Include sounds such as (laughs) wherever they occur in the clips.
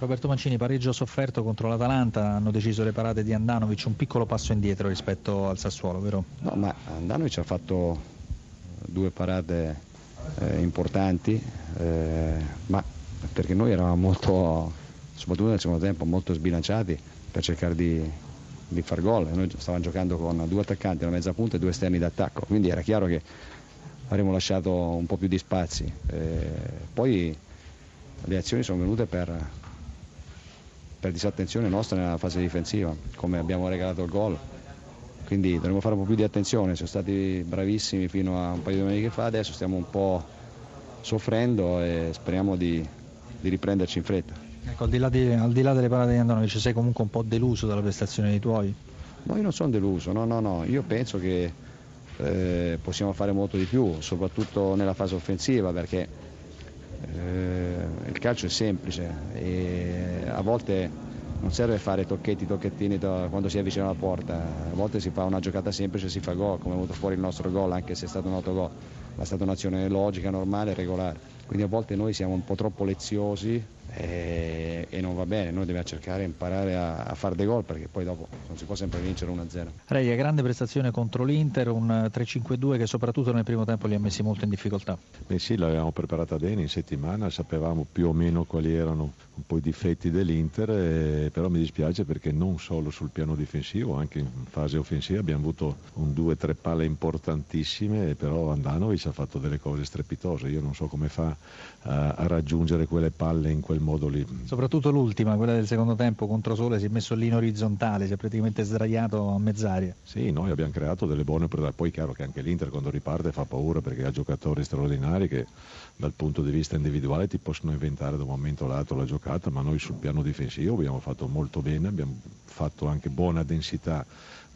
Roberto Mancini, pareggio sofferto contro l'Atalanta, hanno deciso le parate di Andanovic, un piccolo passo indietro rispetto al Sassuolo, vero? No, ma Andanovic ha fatto due parate eh, importanti, eh, ma perché noi eravamo molto, soprattutto nel secondo tempo, molto sbilanciati per cercare di, di far gol. Noi stavamo giocando con due attaccanti, una mezza punta e due esterni d'attacco, quindi era chiaro che avremmo lasciato un po' più di spazi. Eh, poi le azioni sono venute per per disattenzione nostra nella fase difensiva, come abbiamo regalato il gol. Quindi dovremmo fare un po' più di attenzione, siamo stati bravissimi fino a un paio di domeniche fa, adesso stiamo un po' soffrendo e speriamo di, di riprenderci in fretta. Ecco, al, di di, al, di là delle parate di Andanovic, sei comunque un po' deluso dalla prestazione dei tuoi? No, io non sono deluso, no, no, no, io penso che eh, possiamo fare molto di più, soprattutto nella fase offensiva, perché eh, il calcio è semplice e a volte non serve fare tocchetti, tocchettini quando si avvicina alla porta, a volte si fa una giocata semplice e si fa gol, come è venuto fuori il nostro gol, anche se è stato un autogol, ma è stata un'azione logica, normale, regolare. Quindi a volte noi siamo un po' troppo leziosi e, e, non va bene, noi dobbiamo cercare di imparare a, a fare dei gol perché poi dopo non si può sempre vincere 1-0. Reia, grande prestazione contro l'Inter, un 3-5-2 che soprattutto nel primo tempo li ha messi molto in difficoltà. Beh sì, l'avevamo preparata bene in settimana, sapevamo più o meno quali erano un po' i difetti dell'Inter, eh, però mi dispiace perché non solo sul piano difensivo, anche in fase offensiva abbiamo avuto un 2-3 palle importantissime, però Andanovic ha fatto delle cose strepitose, io non so come fa a, a raggiungere quelle palle in quel modo lì. Soprattutto l'ultima, quella del secondo tempo contro Sole, si è messo lì in orizzontale, si è praticamente sdraiato a mezz'aria. Sì, noi abbiamo creato delle buone opportunità, poi è chiaro che anche l'Inter quando riparte fa paura perché ha giocatori straordinari che dal punto di vista individuale ti possono inventare da un momento all'altro la giocata, ma noi sul piano difensivo abbiamo fatto molto bene, abbiamo fatto anche buona densità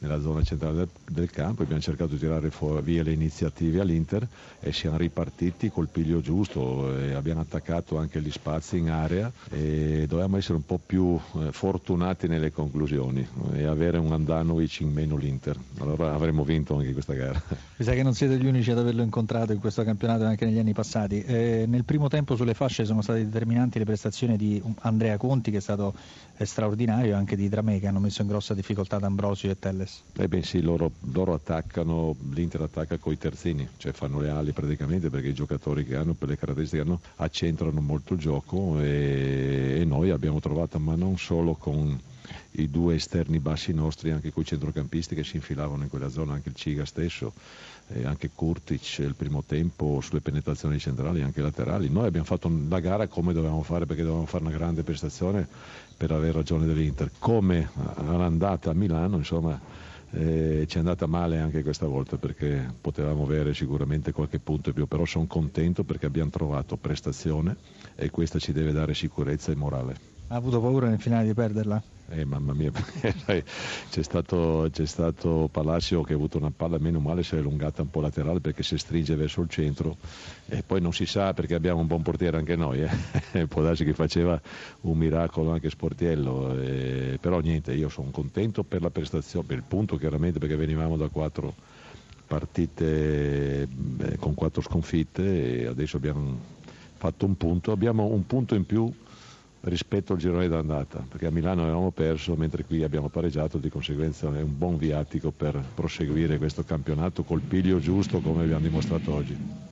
nella zona centrale del, del campo, abbiamo cercato di tirare fuori, via le iniziative all'Inter e siamo ripartiti col piglio giusto, abbiamo attaccato anche gli spazi in area e dovevamo essere un po' più eh, fortunati nelle conclusioni e avere un Andanovic in meno l'Inter, allora avremmo vinto anche questa gara. (laughs) Mi sa che non siete gli unici ad averlo incontrato in questo campionato e anche negli anni passati. Eh, nel primo tempo sulle fasce sono state determinanti le prestazioni di Andrea Conti che è stato straordinario e anche di Dramè che hanno messo in grossa difficoltà D'Ambrosio e Telles. Eh beh sì, loro, loro attaccano, l'Inter attacca coi terzini, cioè fanno le ali praticamente perché i giocatori che hanno, per le caratteristiche che hanno, accentrano molto il gioco e, e noi abbiamo trovato, ma non solo con i due esterni bassi nostri, anche i centrocampisti che si infilavano in quella zona, anche il Ciga stesso, e anche Kurtic il primo tempo sulle penetrazioni centrali, anche laterali. Noi abbiamo fatto la gara come dovevamo fare perché dovevamo fare una grande prestazione per avere ragione dell'Inter. Come all'andata a Milano, insomma, eh, ci è andata male anche questa volta perché potevamo avere sicuramente qualche punto in più, però sono contento perché abbiamo trovato prestazione e questa ci deve dare sicurezza e morale. Ha avuto paura nel finale di perderla? Eh, mamma mia, (laughs) c'è stato, c'è stato Palacio che ha avuto una palla, meno male si è allungata un po' laterale perché si stringe verso il centro e poi non si sa perché abbiamo un buon portiere anche noi, eh. (laughs) può darsi che faceva un miracolo anche Sportiello, eh, però niente, io sono contento per la prestazione, per il punto chiaramente perché venivamo da quattro partite beh, con quattro sconfitte e adesso abbiamo fatto un punto, abbiamo un punto in più rispetto al girone d'andata, perché a Milano avevamo perso mentre qui abbiamo pareggiato, di conseguenza è un buon viatico per proseguire questo campionato col piglio giusto come abbiamo dimostrato oggi.